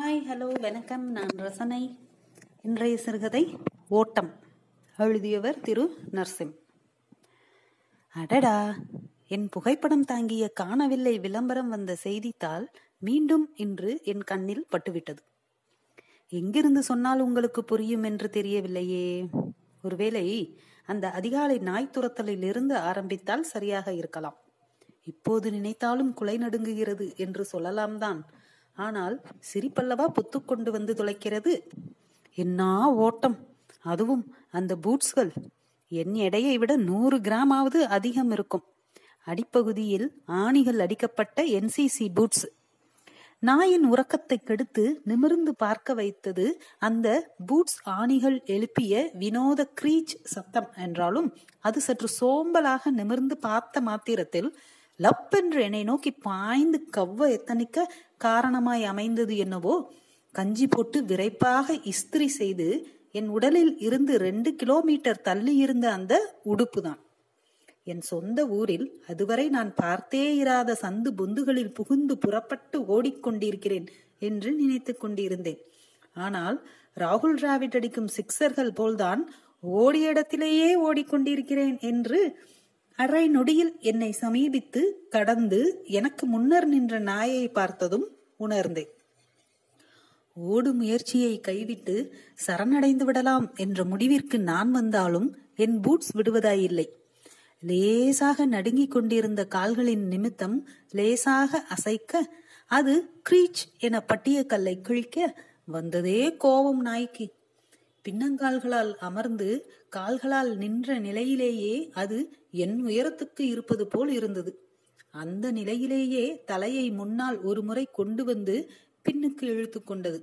Hi hello வணக்கம். நான் ரசனை. இன்றைய சிறுகதை ஓட்டம். எழுதியவர் திரு நர்சிம். அடடா என் புகைப்படம் தாங்கிய காணவில்லை விளம்பரம் வந்த செய்தித்தாள் மீண்டும் இன்று என் கண்ணில் பட்டுவிட்டது. எங்கிருந்து சொன்னால் உங்களுக்கு புரியும் என்று தெரியவில்லையே. ஒருவேளை அந்த அதிகாலை நாய் துரத்தலில் இருந்து ஆரம்பித்தால் சரியாக இருக்கலாம். இப்போது நினைத்தாலும் குலை நடுங்குகிறது என்று சொல்லலாம் தான் ஆனால் சிரிப்பல்லவா புத்துக்கொண்டு வந்து துளைக்கிறது? என்ன ஓட்டம்! அதுவும் அந்த பூட்ஸ்கள். என் எடையை விட நூறு கிராமாவது அதிகம் இருக்கும். அடிப்பகுதியில் ஆணிகள் அடிக்கப்பட்ட என்சிசி பூட்ஸ். நாயின் உறக்கத்தை கெடுத்து நிமிர்ந்து பார்க்க வைத்தது அந்த பூட்ஸ் ஆணிகள் எழுப்பிய வினோத கிரீச் சத்தம் என்றாலும் அது சற்று சோம்பலாக நிமிர்ந்து பார்த்த மாத்திரத்தில் லப்பென்று என்னை நோக்கி பாய்ந்து கவ்வ எத்தனிக்க காரணமாய் அமைந்தது என்னவோ? கஞ்சி போட்டு விரைப்பாக இஸ்திரி செய்து என் உடலில் இருந்து ரெண்டு கிலோமீட்டர் தள்ளி இருந்த அந்த உடுப்பு தான் என் சொந்த ஊரில் அதுவரை நான் பார்த்தே இராத சந்து பொந்துகளில் புகுந்து புறப்பட்டு ஓடிக்கொண்டிருக்கிறேன் என்று நினைத்துக் கொண்டிருந்தேன். ஆனால் ராகுல் டிராவிட் அடிக்கும் சிக்சர்கள் போல்தான் ஓடிய இடத்திலேயே ஓடிக்கொண்டிருக்கிறேன் என்று அரை நொடியில் என்னை சமீபித்து கடந்து எனக்கு முன்னர் நின்ற நாயை பார்த்ததும் உணர்ந்தேன். ஓடு முயற்சியை கைவிட்டு சரணடைந்து விடலாம் என்ற முடிவிற்கு நான் வந்தாலும் என் பூட்ஸ் விடுவதாயில்லை. லேசாக நடுங்கிக் கொண்டிருந்த கால்களின் நிமித்தம் லேசாக அசைக்க அது கிரீச் என பட்டிய கல்லை கிழிக்க வந்ததே கோபம் நாய்க்கு. பின்னங்கால்களால் அமர்ந்து கால்களால் நின்ற நிலையிலேயே அது என் உயரத்துக்கு இருப்பது போல் இருந்தது. அந்த நிலையிலேயே தலையை முன்னால் ஒரு முறை கொண்டு வந்து பின்னுக்கு இழுத்து கொண்டது.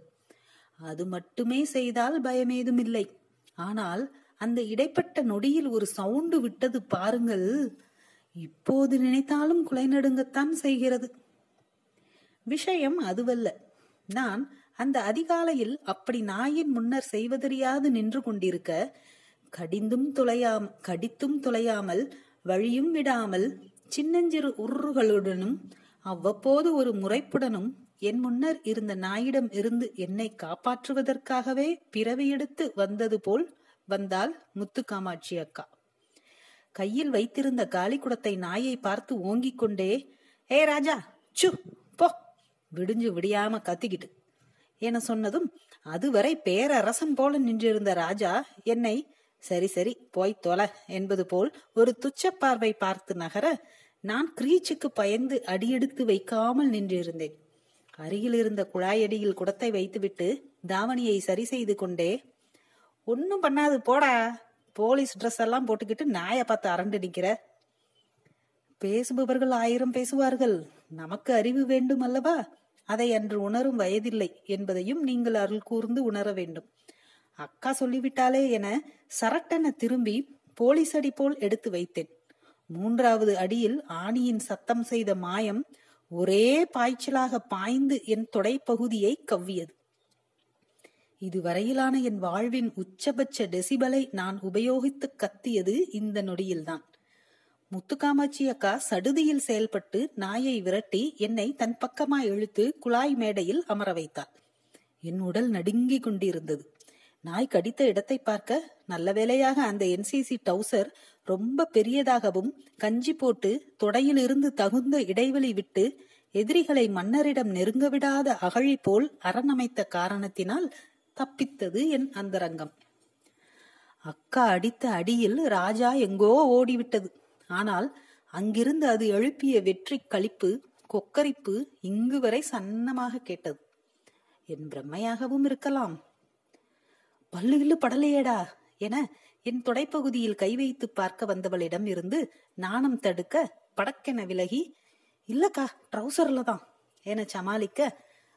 அது மட்டுமே செய்தால் பயமேதும் இல்லை ஆனால் அந்த இடைப்பட்ட நொடியில் ஒரு சவுண்டு விட்டது பாருங்கள். இப்போது நினைத்தாலும் குலை நடுங்கத்தான் செய்கிறது. விஷயம் அதுவல்ல. நான் அந்த அதிகாலையில் அப்படி நாயின் முன்னர் செய்வதறியாது நின்று கொண்டிருக்க கடிந்தும் துளையாம் கடித்தும் துளையாமல் வழியும் விடாமல் சின்னஞ்சிறு உருகளுடனும் அவ்வப்போது ஒரு முறைப்புடனும் என் முன்னர் இருந்த நாயிடம் இருந்து என்னை காப்பாற்றுவதற்காகவே பிறவி எடுத்து வந்தது போல் வந்தால் முத்து காமாட்சி அக்கா. கையில் வைத்திருந்த காலி குடத்தை நாயை பார்த்து ஓங்கிக் கொண்டே ஏ ராஜா சு போ. விடிஞ்சு விடியாம கத்திக்கிட்டு என சொன்னதும் அதுவரை பேரரசம் போல நின்றிருந்த ராஜா என்னை சரி சரி போய் தொலை என்பது போல் ஒரு துச்ச பார்வை பார்த்து நகர நான் கிரீச்சுக்கு பயந்து அடியெடுத்து வைக்காமல் நின்றிருந்தேன். அருகில் இருந்த குழாயடியில் குடத்தை வைத்துவிட்டு தாவணியை சரி செய்து கொண்டே ஒன்னும் பண்ணாது போடா போலீஸ் ட்ரெஸ் எல்லாம் போட்டுக்கிட்டு நாயை பார்த்து அரண்டு நிக்கிற. பேசுபவர்கள் ஆயிரம் பேசுவார்கள் நமக்கு அறிவு வேண்டும் அல்லவா? அதை அன்று உணரும் வயதில்லை என்பதையும் நீங்கள் அருள் கூர்ந்து உணர வேண்டும். அக்கா சொல்லிவிட்டாலே என சரட்டென திரும்பி போலீஸ் அடி போல் எடுத்து வைத்தேன். மூன்றாவது அடியில் ஆணியின் சத்தம் செய்த மாயம் ஒரே பாய்ச்சலாக பாய்ந்து என் தொடைப்பகுதியை கவ்வியது. இதுவரையிலான என் வாழ்வின் உச்சபட்ச டெசிபலை நான் உபயோகித்து கத்தியது இந்த நொடியில்தான். முத்துக்காமாட்சி அக்கா சடுதியில் செயல்பட்டு நாயை விரட்டி என்னை தன் பக்கமாய் இழுத்து குழாய் மேடையில் அமர வைத்தாள். என் உடல் நடுங்கிக் கொண்டிருந்தது. நாய் கடித்த இடத்தை பார்க்க நல்ல வேளையாக அந்த என்சிசி டவுசர் ரொம்ப பெரியதாகவும் கஞ்சி போட்டு தொடையிலிருந்து தகுந்த இடைவெளி விட்டு எதிரிகளை மன்னரிடம் நெருங்க விடாத அகழி போல் அரணமைத்த காரணத்தினால் தப்பித்தது என் அந்தரங்கம். அக்கா அடித்த அடியில் ராஜா எங்கோ ஓடிவிட்டது. ஆனால் அங்கிருந்து அது எழுப்பிய வெற்றி கழிப்பு கொக்கரிப்பு இங்கு வரை சன்னமாக கேட்டது. என் பிரம்மையாகவும் இருக்கலாம். பல்லு இல்லு படலையேடா என என் தொடைப்பகுதியில் கை வைத்து பார்க்க வந்தவளிடம் இருந்து நாணம் தடுக்க படக்கென விலகி இல்லக்கா ட்ரௌசர்ல தான் என சமாளிக்க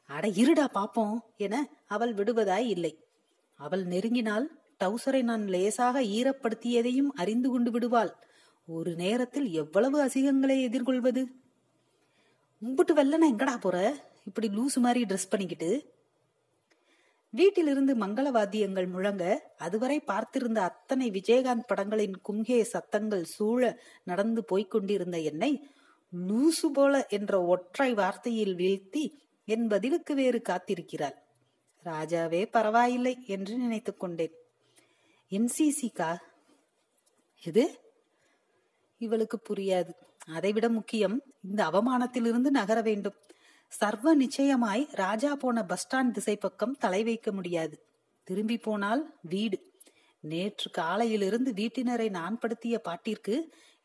அட இருடா பாப்போம் என அவள் விடுவதாய் இல்லை. அவள் நெருங்கினால் டவுசரை நான் லேசாக ஈரப்படுத்தியதையும் அறிந்து கொண்டு விடுவாள். ஒரு நேரத்தில் எவ்வளவு அசிங்கங்களை எதிர்கொள்வது? உம்பிட்டு வெள்ளன எங்கடா போற? இப்படி லூசு மாதிரி ட்ரெஸ் பண்ணிக்கிட்டு. வீட்டிலிருந்து மங்கள வாத்தியங்கள் முழங்க அதுவரை பார்த்திருந்த அத்தனை விஜயகாந்த் படங்களின் கும்கே சத்தங்கள் சூழ நடந்து போய்கொண்டிருந்த என்னை லூசு போல என்ற ஒற்றை வார்த்தையில் வீழ்த்தி என் பதிலுக்கு வேறு காத்திருக்கிறாள். ராஜாவே பரவாயில்லை என்று நினைத்துக் கொண்டேன். என்சிசிக்கா எது? இவளுக்கு புரியாது. அதைவிட முக்கியம் இந்த அவமானத்திலிருந்து நகர வேண்டும். சர்வ நிச்சயமாய் ராஜா போன பஸ் ஸ்டாண்ட் திசை பக்கம் தலை வைக்க முடியாது. திரும்பி போனால் வீடு. நேற்று காலையிலிருந்து வீட்டினரை நான் படுத்திய பாட்டிற்கு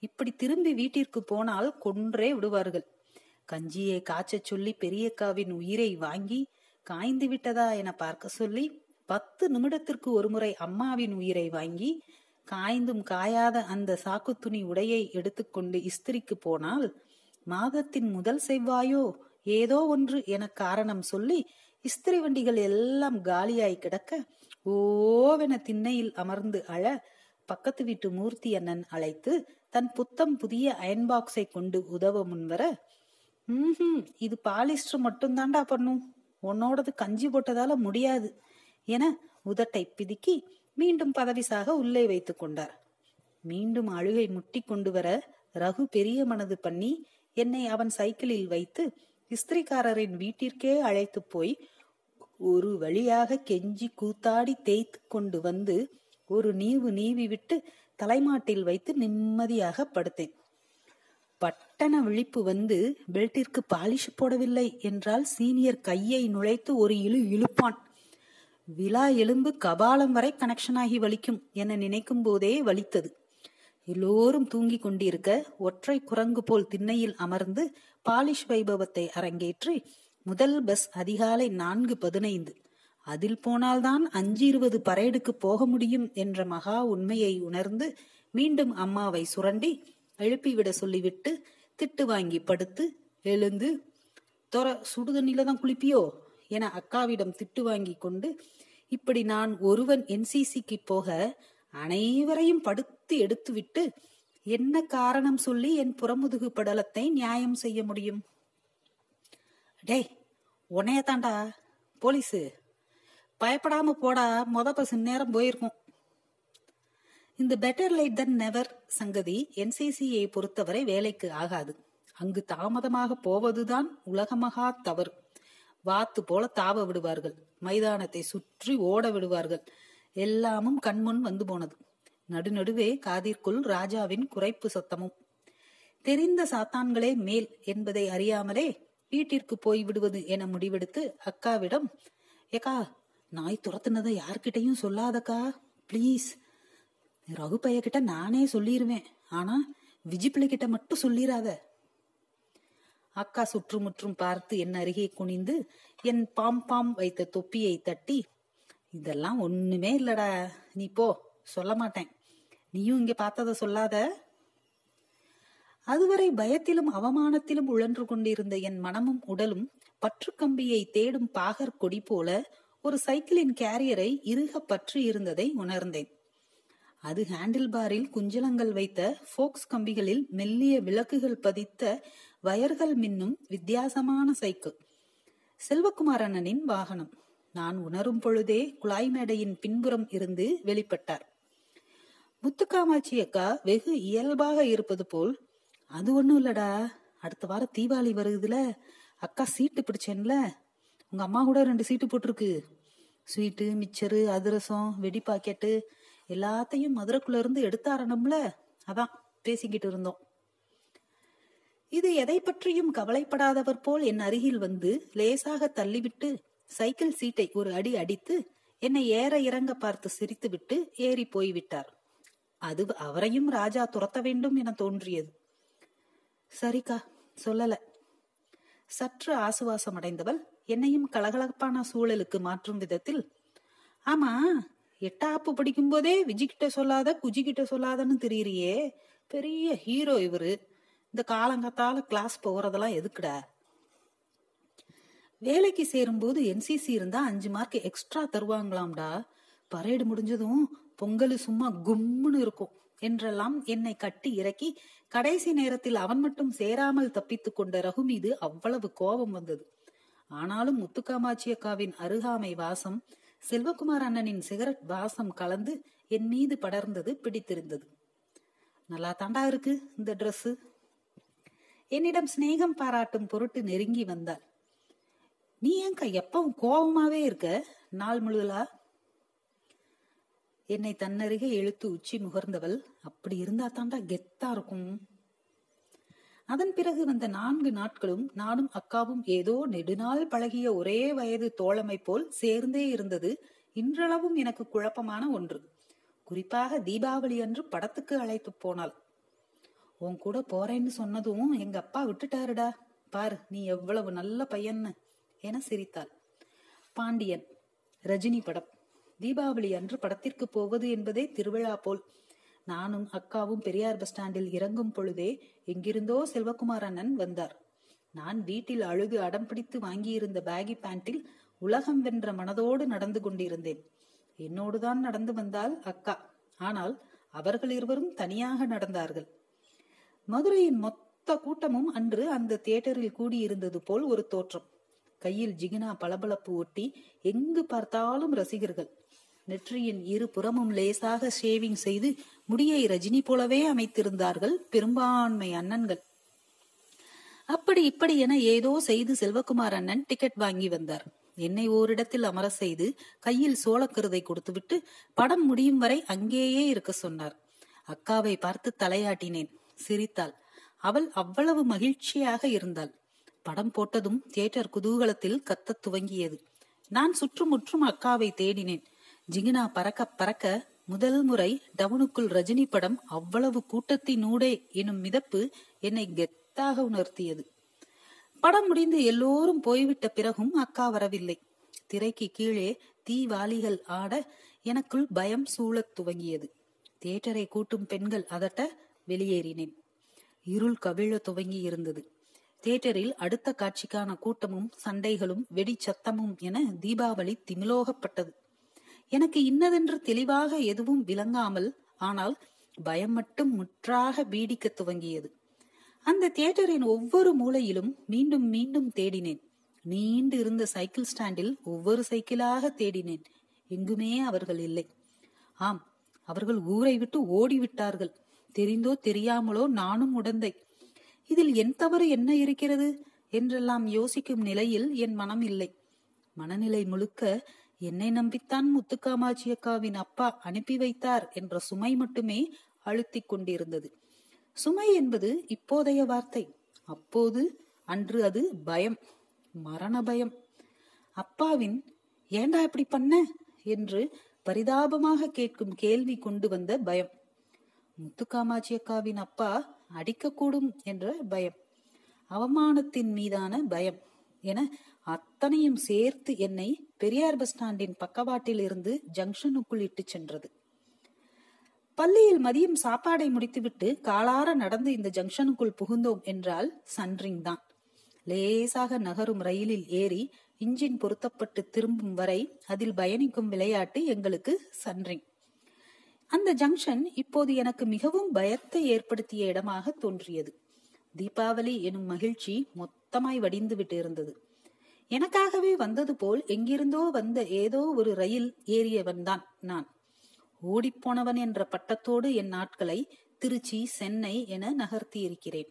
இப்படி திரும்பி வீட்டிற்கு போனால் கொன்றே விடுவார்கள். கஞ்சியை காய்ச்சச் சொல்லி பெரியக்காவின் உயிரை வாங்கி காய்ந்து விட்டதா என பார்க்க சொல்லி பத்து நிமிடத்திற்கு ஒருமுறை அம்மாவின் உயிரை வாங்கி காய்ந்தும் காயாத அந்த சாக்கு துணி உடையை எடுத்துக்கொண்டு இஸ்திரிக்கு போனால் மாதத்தின் முதல் செவ்வாயோ ஏதோ ஒன்று என காரணம் சொல்லி இஸ்திரி வண்டிகள் எல்லாம் காலியாய் கிடக்க ஓவென திண்ணையில் அமர்ந்து அழ பக்கத்து வீட்டு மூர்த்தி அண்ணன் அழைத்து தன் புத்தம் புதிய அயன் பாக்ஸை கொண்டு உதவ முன்வர ம் இது பாலிஸ்டர் மட்டும் தாண்டா பண்ணும் உன்னோடது கஞ்சி போட்டதால முடியாது என உதட்டை பிதுக்கி மீண்டும் பதவிசாக உள்ளே வைத்துக் கொண்டார். மீண்டும் அழுகை முட்டி கொண்டு வர ரகு பெரிய மனது பண்ணி என்னை அவன் சைக்கிளில் வைத்து இஸ்திரிக்காரரின் வீட்டிற்கே அழைத்து போய் ஒரு வழியாக கெஞ்சி கூத்தாடி தேய்த்து கொண்டு வந்து ஒரு நீவு நீவி விட்டு தலைமாட்டில் வைத்து நிம்மதியாக படுத்தேன். பட்டண விழிப்பு வந்து பெல்ட்டிற்கு பாலிஷ் போடவில்லை என்றால் சீனியர் கையை நுழைத்து ஒரு இழு இழுப்பான். விழா எலும்பு கபாலம் வரை கனெக்ஷன் ஆகி வலிக்கும் என நினைக்கும் போதே வலித்தது. எல்லோரும் தூங்கிக் கொண்டிருக்க ஒற்றை குரங்கு போல் திண்ணையில் அமர்ந்து பாலிஷ் வைபவத்தை அரங்கேற்றி முதல் பஸ் அதிகாலை நான்கு பதினைந்து. அதில் போனால்தான் அஞ்சு இருபது பரேடுக்கு போக முடியும் என்ற மகா உண்மையை உணர்ந்து மீண்டும் அம்மாவை சுரண்டி எழுப்பிவிட சொல்லிவிட்டு திட்டு வாங்கி படுத்து எழுந்து தொர சுடுதண்ணில தான் குளிப்பியோ? என அக்காவிடம் திட்டு வாங்கி கொண்டு இப்படி நான் ஒருவன் என்சிசிக்கு போக அனைவரையும் படுத்து எடுத்துவிட்டு என்ன காரணம் சொல்லி என் புறமுதுகு படலத்தை நியாயம் செய்ய முடியும்? டேய் உனைய தாண்டா போலீஸு. பயப்படாம போடா மொத பஸ் நேரம் போயிருக்கும். இந்த பெட்டர் லைட் தன் நெவர் சங்கதி என்சிசியை பொறுத்தவரை வேலைக்கு ஆகாது. அங்கு தாமதமாக போவதுதான் உலகமகா தவறு. வாத்து போல தாவ விடுவார்கள். மைதானத்தை சுற்றி ஓட விடுவார்கள். எல்லாமும் கண்முன் வந்து போனது. நடுநடுவே காதிற்குள் ராஜாவின் குறைப்பு சத்தமும். தெரிந்த சாத்தான்களே மேல் என்பதை அறியாமலே வீட்டிற்கு போய் விடுவது என முடிவெடுத்து அக்காவிடம் ஏக்கா நாய் துரத்துனதை யார்கிட்டையும் சொல்லாதக்கா? ப்ளீஸ். ரகு பைய கிட்ட நானே சொல்லிருவேன். ஆனா விஜிப்பிள்ளை கிட்ட மட்டும் சொல்லிராத. அக்கா சுற்றுமுற்றும் பார்த்து என் அருகே குனிந்து என் பாம் பாம் வைத்த தொப்பியை தட்டி இதெல்லாம் ஒண்ணுமே இல்லடா நீ போ சொல்ல மாட்டேன். நீயும் இங்க பார்த்தத சொல்லாத. அதுவரை பயத்திலும் அவமானத்திலும் உழன்று கொண்டிருந்த என் மனமும் உடலும் பற்று கம்பியை தேடும் பாகர் கொடி போல ஒரு சைக்கிளின் கேரியரை இறுக பற்றி இருந்ததை உணர்ந்தேன். அது ஹேண்டில் பாரில் குஞ்சலங்கள் வைத்த ஃபோக்ஸ் கம்பிகளில் மெல்லிய விளக்குகள் பதித்த வயர்கள் மின்னும் வித்தியாசமான சைக்கிள். செல்வகுமார் வாகனம். நான் உணரும் பொழுதே குழாய் மேடையின் பின்புறம் இருந்து வெளிப்பட்டார். முத்துக்காமாட்சி அக்கா வெகு இயல்பாக இருப்பது போல் அது ஒண்ணும் இல்லடா அடுத்த வாரம் தீபாவளி வருதுல அக்கா சீட்டு பிடிச்சேன்ல உங்க அம்மா கூட ரெண்டு சீட்டு போட்டிருக்கு. ஸ்வீட்டு மிச்சரு அதிரசம் வெடி பாக்கெட்டு எல்லாத்தையும் மதுரைக்குள்ள இருந்து எடுத்தாரணும்ல? அதான் பேசிக்கிட்டு இருந்தோம். இது எதை பற்றியும் கவலைப்படாதவர் போல் என் அருகில் வந்து லேசாக தள்ளிவிட்டு சைக்கிள் சீட்டை ஒரு அடி அடித்து என்னை ஏற இறங்க பார்த்து சிரித்துவிட்டு ஏறி போய்விட்டார். அது அவரையும் ராஜா துரத்த வேண்டும் என தோன்றியது. சரிக்கா சொல்லல. சற்று ஆசுவாசம் அடைந்தவள் என்னையும் கலகலப்பான சூழலுக்கு மாற்றும் விதத்தில் ஆமா எட்டாப்பு படிக்கும் போதே விஜிகிட்ட சொல்லாத குஜிகிட்ட சொல்லாதன்னு தெரியறியே. பெரிய ஹீரோ இவரு. இந்த காலங்கத்தால கிளாஸ் போறதெல்லாம் எதுக்குடா? வேலைக்கு சேரும்போது என்சிசி இருந்தா அஞ்சு மார்க் எக்ஸ்ட்ரா தருவாங்களாம்டா. பரேடு முடிஞ்சதும் பொங்கல் சும்மா கும்முன்னு இருக்கும். என்றெல்லாம் என்னை கட்டி இறக்கி கடைசி நேரத்தில் அவன் மட்டும் சேராமல் தப்பித்துக் கொண்ட ரகு மீது அவ்வளவு கோபம் வந்தது. ஆனாலும் முத்துக்காமாட்சி அக்காவின் அருகாமை வாசம் செல்வகுமார் அண்ணனின் சிகரெட் வாசம் கலந்து என் மீது படர்ந்தது பிடித்திருந்தது. நல்லா தாண்டா இருக்கு இந்த ட்ரெஸ் என்னிடம் சிநேகம் பாராட்டும் பொருட்டு நெருங்கி வந்தாள் நீ ஏங்கா எப்பவும் கோபமாவே இருக்க நாள் முழுதலா? என்னை தன்னருகே இழுத்து உச்சி முகர்ந்தவள் அப்படி இருந்தா தாண்டா கெத்தா இருக்கும். அதன் பிறகு வந்த நான்கு நாட்களும் நானும் அக்காவும் ஏதோ நெடுநாள் பழகிய ஒரே வயது தோழமை போல் சேர்ந்தே இருந்தது. இன்றளவும் எனக்கு குழப்பமான ஒன்று. குறிப்பாக தீபாவளி அன்று படத்துக்கு அழைத்து போனாள். உன் கூட போறேன்னு சொன்னதும் எங்க அப்பா விட்டுட்டாருடா. பாரு நீ எவ்வளவு நல்ல பையன்னு என சிரித்தாள். பாண்டியன் ரஜினி படம். தீபாவளி அன்று படத்திற்கு போவது என்பதே திருவிழா போல். நானும் அக்காவும் பெரியார் பஸ் ஸ்டாண்டில் இறங்கும் பொழுதே எங்கிருந்தோ செல்வகுமார் அண்ணன் வந்தார். நான் வீட்டில் அழுது அடம் பிடித்து வாங்கியிருந்த பேகி பேண்டில் உலகம் வென்ற மனதோடு நடந்து கொண்டிருந்தேன். என்னோடுதான் நடந்து வந்தால் அக்கா. ஆனால் அவர்கள் இருவரும் தனியாக நடந்தார்கள். மதுரையின் மொத்த கூட்டமும் அன்று அந்த தியேட்டரில் கூடியிருந்தது போல் ஒரு தோற்றம். கையில் ஜிகினா பளபளப்பு ஒட்டி எங்கு பார்த்தாலும் ரசிகர்கள். நெற்றியின் இரு புறமும் லேசாக ஷேவிங் செய்து முடியை ரஜினி போலவே அமைத்திருந்தார்கள் பெரும்பான்மை அண்ணன்கள். அப்படி இப்படி என ஏதோ செய்து செல்வகுமார் அண்ணன் டிக்கெட் வாங்கி வந்தார். என்னை ஓரிடத்தில் அமர செய்து கையில் சோளக்கருதை கொடுத்துவிட்டு படம் முடியும் வரை அங்கேயே இருக்க சொன்னார். அக்காவை பார்த்து தலையாட்டினேன். சிரித்தாள். அவள் அவ்வளவு மகிழ்ச்சியாக இருந்தாள். படம் போட்டதும் தியேட்டர் குதூகலத்தில் கத்தத் துவங்கியது. நான் சுற்றுமுற்றும் அக்காவை தேடினேன். ஜிகினா பறக்க பறக்க முதல் முறை டவுனுக்குள் ரஜினி படம் அவ்வளவு கூட்டத்தினூடே எனும் மிதப்பு என்னை கெத்தாக உணர்த்தியது. படம் முடிந்து எல்லோரும் போய்விட்ட பிறகும் அக்கா வரவில்லை. திரைக்கு கீழே தீவாளிகள் ஆட எனக்குள் பயம் சூழத் துவங்கியது. தியேட்டரை கூட்டும் பெண்கள் அதட்ட வெளியேறினேன். இருள் கவிழ துவங்கி இருந்தது தியேட்டரில் அடுத்த காட்சிக்கான கூட்டமும் சண்டைகளும் வெடிச்சத்தமும் என தீபாவளி திமிலோகப்பட்டது. எனக்கு இன்னதென்று தெளிவாக எதுவும் விளங்காமல் ஆனால் பயம் மட்டும் முற்றாக பீடிக்க துவங்கியது. அந்த தியேட்டரின் ஒவ்வொரு மூலையிலும் மீண்டும் மீண்டும் தேடினேன். நீண்டு இருந்த சைக்கிள் ஸ்டாண்டில் ஒவ்வொரு சைக்கிளாக தேடினேன். எங்குமே அவர்கள் இல்லை. ஆம் அவர்கள் ஊரை விட்டு ஓடிவிட்டார்கள். தெரிந்தோ தெரியாமலோ நானும் உடந்தை. இதில் என் தவறு என்ன இருக்கிறது? என்றெல்லாம் யோசிக்கும் நிலையில் என் மனம் இல்லை. மனநிலை முழுக்க என்னை நம்பித்தான் முத்துக்காமாட்சி அக்காவின் அப்பா அனுப்பி வைத்தார் என்ற சுமை மட்டுமே அழுத்திக் கொண்டிருந்தது. சுமை என்பது இப்போதைய வார்த்தை. அப்போது அன்று அது பயம் மரண பயம். அப்பாவின் ஏண்டா இப்படி பண்ண? என்று பரிதாபமாக கேட்கும் கேள்வி கொண்டு வந்த பயம். முத்துக்காமாட்சி அக்காவின் அப்பா அடிக்கக்கூடும் என்ற பயம். அவமானத்தின் மீதான பயம் என அத்தனையும் சேர்த்து என்னை பெரியார் பஸ் ஸ்டாண்டின் பக்கவாட்டில் இருந்து ஜங்ஷனுக்குள் இட்டு சென்றது. பள்ளியில் மதியம் சாப்பாடை முடித்துவிட்டு காலார நடந்து இந்த ஜங்ஷனுக்குள் புகுந்தோம் என்றால் சன்ரிங் தான். லேசாக நகரும் ரயிலில் ஏறி இன்ஜின் பொருத்தப்பட்டு திரும்பும் வரை அதில் பயணிக்கும் விளையாட்டு எங்களுக்கு சன்ரிங். அந்த ஜங்ஷன் இப்போது எனக்கு மிகவும் பயத்தை ஏற்படுத்திய இடமாக தோன்றியது. தீபாவளி எனும் மகிழ்ச்சி மொத்தமாய் வடிந்து விட்டு இருந்தது எனக்காகவே வந்தது போல் எங்கிருந்தோ வந்த ஏதோ ஒரு ரயில் ஏறியவன் தான் நான். ஓடிப்போனவன் என்ற பட்டத்தோடு என் நாட்களை திருச்சி சென்னை என நகர்த்தி இருக்கிறேன்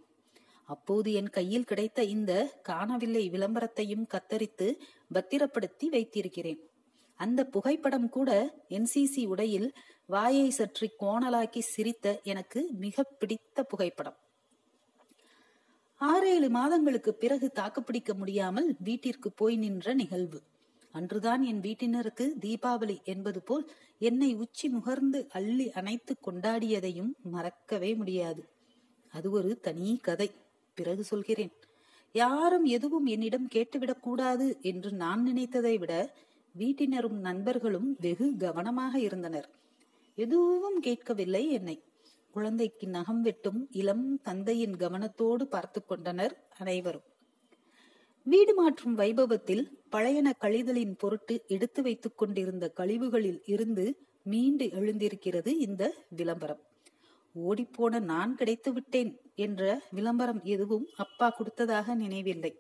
அப்போது என் கையில் கிடைத்த இந்த காணவில்லை விளம்பரத்தையும் கத்தரித்து பத்திரப்படுத்தி வைத்திருக்கிறேன். அந்த புகைப்படம் கூட என்சிசி உடையில் வாயை சற்று கோணலாக்கி சிரித்த எனக்கு மிக பிடித்த புகைப்படம். ஆறேழு மாதங்களுக்கு பிறகு தாக்குப்பிடிக்க முடியாமல் வீட்டிற்கு போய் நின்ற நிகழ்வு. அன்றுதான் என் வீட்டினருக்கு தீபாவளி என்பது போல் என்னை உச்சி முகர்ந்து அள்ளி அணைத்து கொண்டாடியதையும் மறக்கவே முடியாது. அது ஒரு தனி கதை. பிறகு சொல்கிறேன். யாரும் எதுவும் என்னிடம் கேட்டுவிடக் கூடாது என்று நான் நினைத்ததை விட வீட்டினரும் நண்பர்களும் வெகு கவனமாக இருந்தனர். எதுவும் கேட்கவில்லை என்னை. குழந்தைக்கு நகம் வெட்டும் இளம் தந்தையின் கவனத்தோடு பார்த்து கொண்டனர் அனைவரும். வீடு மாற்றும் வைபவத்தில் பழையன கழிதலின் பொருட்டு எடுத்து வைத்துக் கொண்டிருந்த கழிவுகளில் இருந்து மீண்டு எழுந்திருக்கிறது இந்த விளம்பரம். ஓடிப்போன நான் கிடைத்து விட்டேன் என்ற விளம்பரம் எதுவும் அப்பா கொடுத்ததாக நினைவில்லை.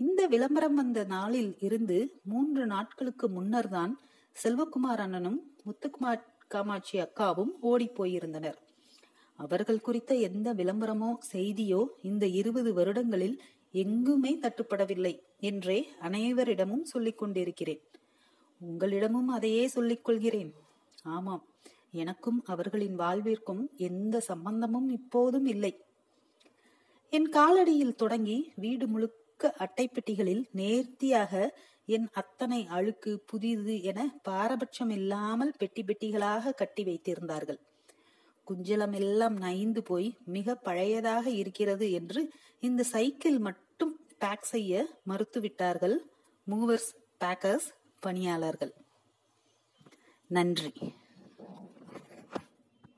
இந்த விளம்பரம் வந்த நாளில் இருந்து மூன்று நாட்களுக்கு முன்னர் தான் செல்வகுமார் அண்ணனும் முத்துக்குமார் காமாட்சி அக்காவும் ஓடி போயிருந்தனர். அவர்கள் குறித்த எந்த விளம்பரமோ செய்தியோ இந்த இருபது வருடங்களில் எங்குமே தட்டுப்படவில்லை என்றே அனைவரிடமும் சொல்லிக் கொண்டிருக்கிறேன். உங்களிடமும் அதையே சொல்லிக் கொள்கிறேன். ஆமாம் எனக்கும் அவர்களின் வாழ்விற்கும் எந்த சம்பந்தமும் இப்போதும் இல்லை. என் காலடியில் தொடங்கி வீடு முழுக்க அட்டைப்பெட்டிகளில் நேர்த்தியாக என் அத்தனை அழுக்கு புதிது என பாரபட்சம் இல்லாமல் பெட்டி பெட்டிகளாக கட்டி வைத்திருந்தார்கள். குஞ்சலம் எல்லாம் நைந்து போய் மிக பழையதாக இருக்கிறது என்று இந்த சைக்கிள் மட்டும் பேக் செய்ய மறுத்துவிட்டார்கள் மூவர்ஸ் பேக்கர்ஸ் பணியாளர்கள். நன்றி.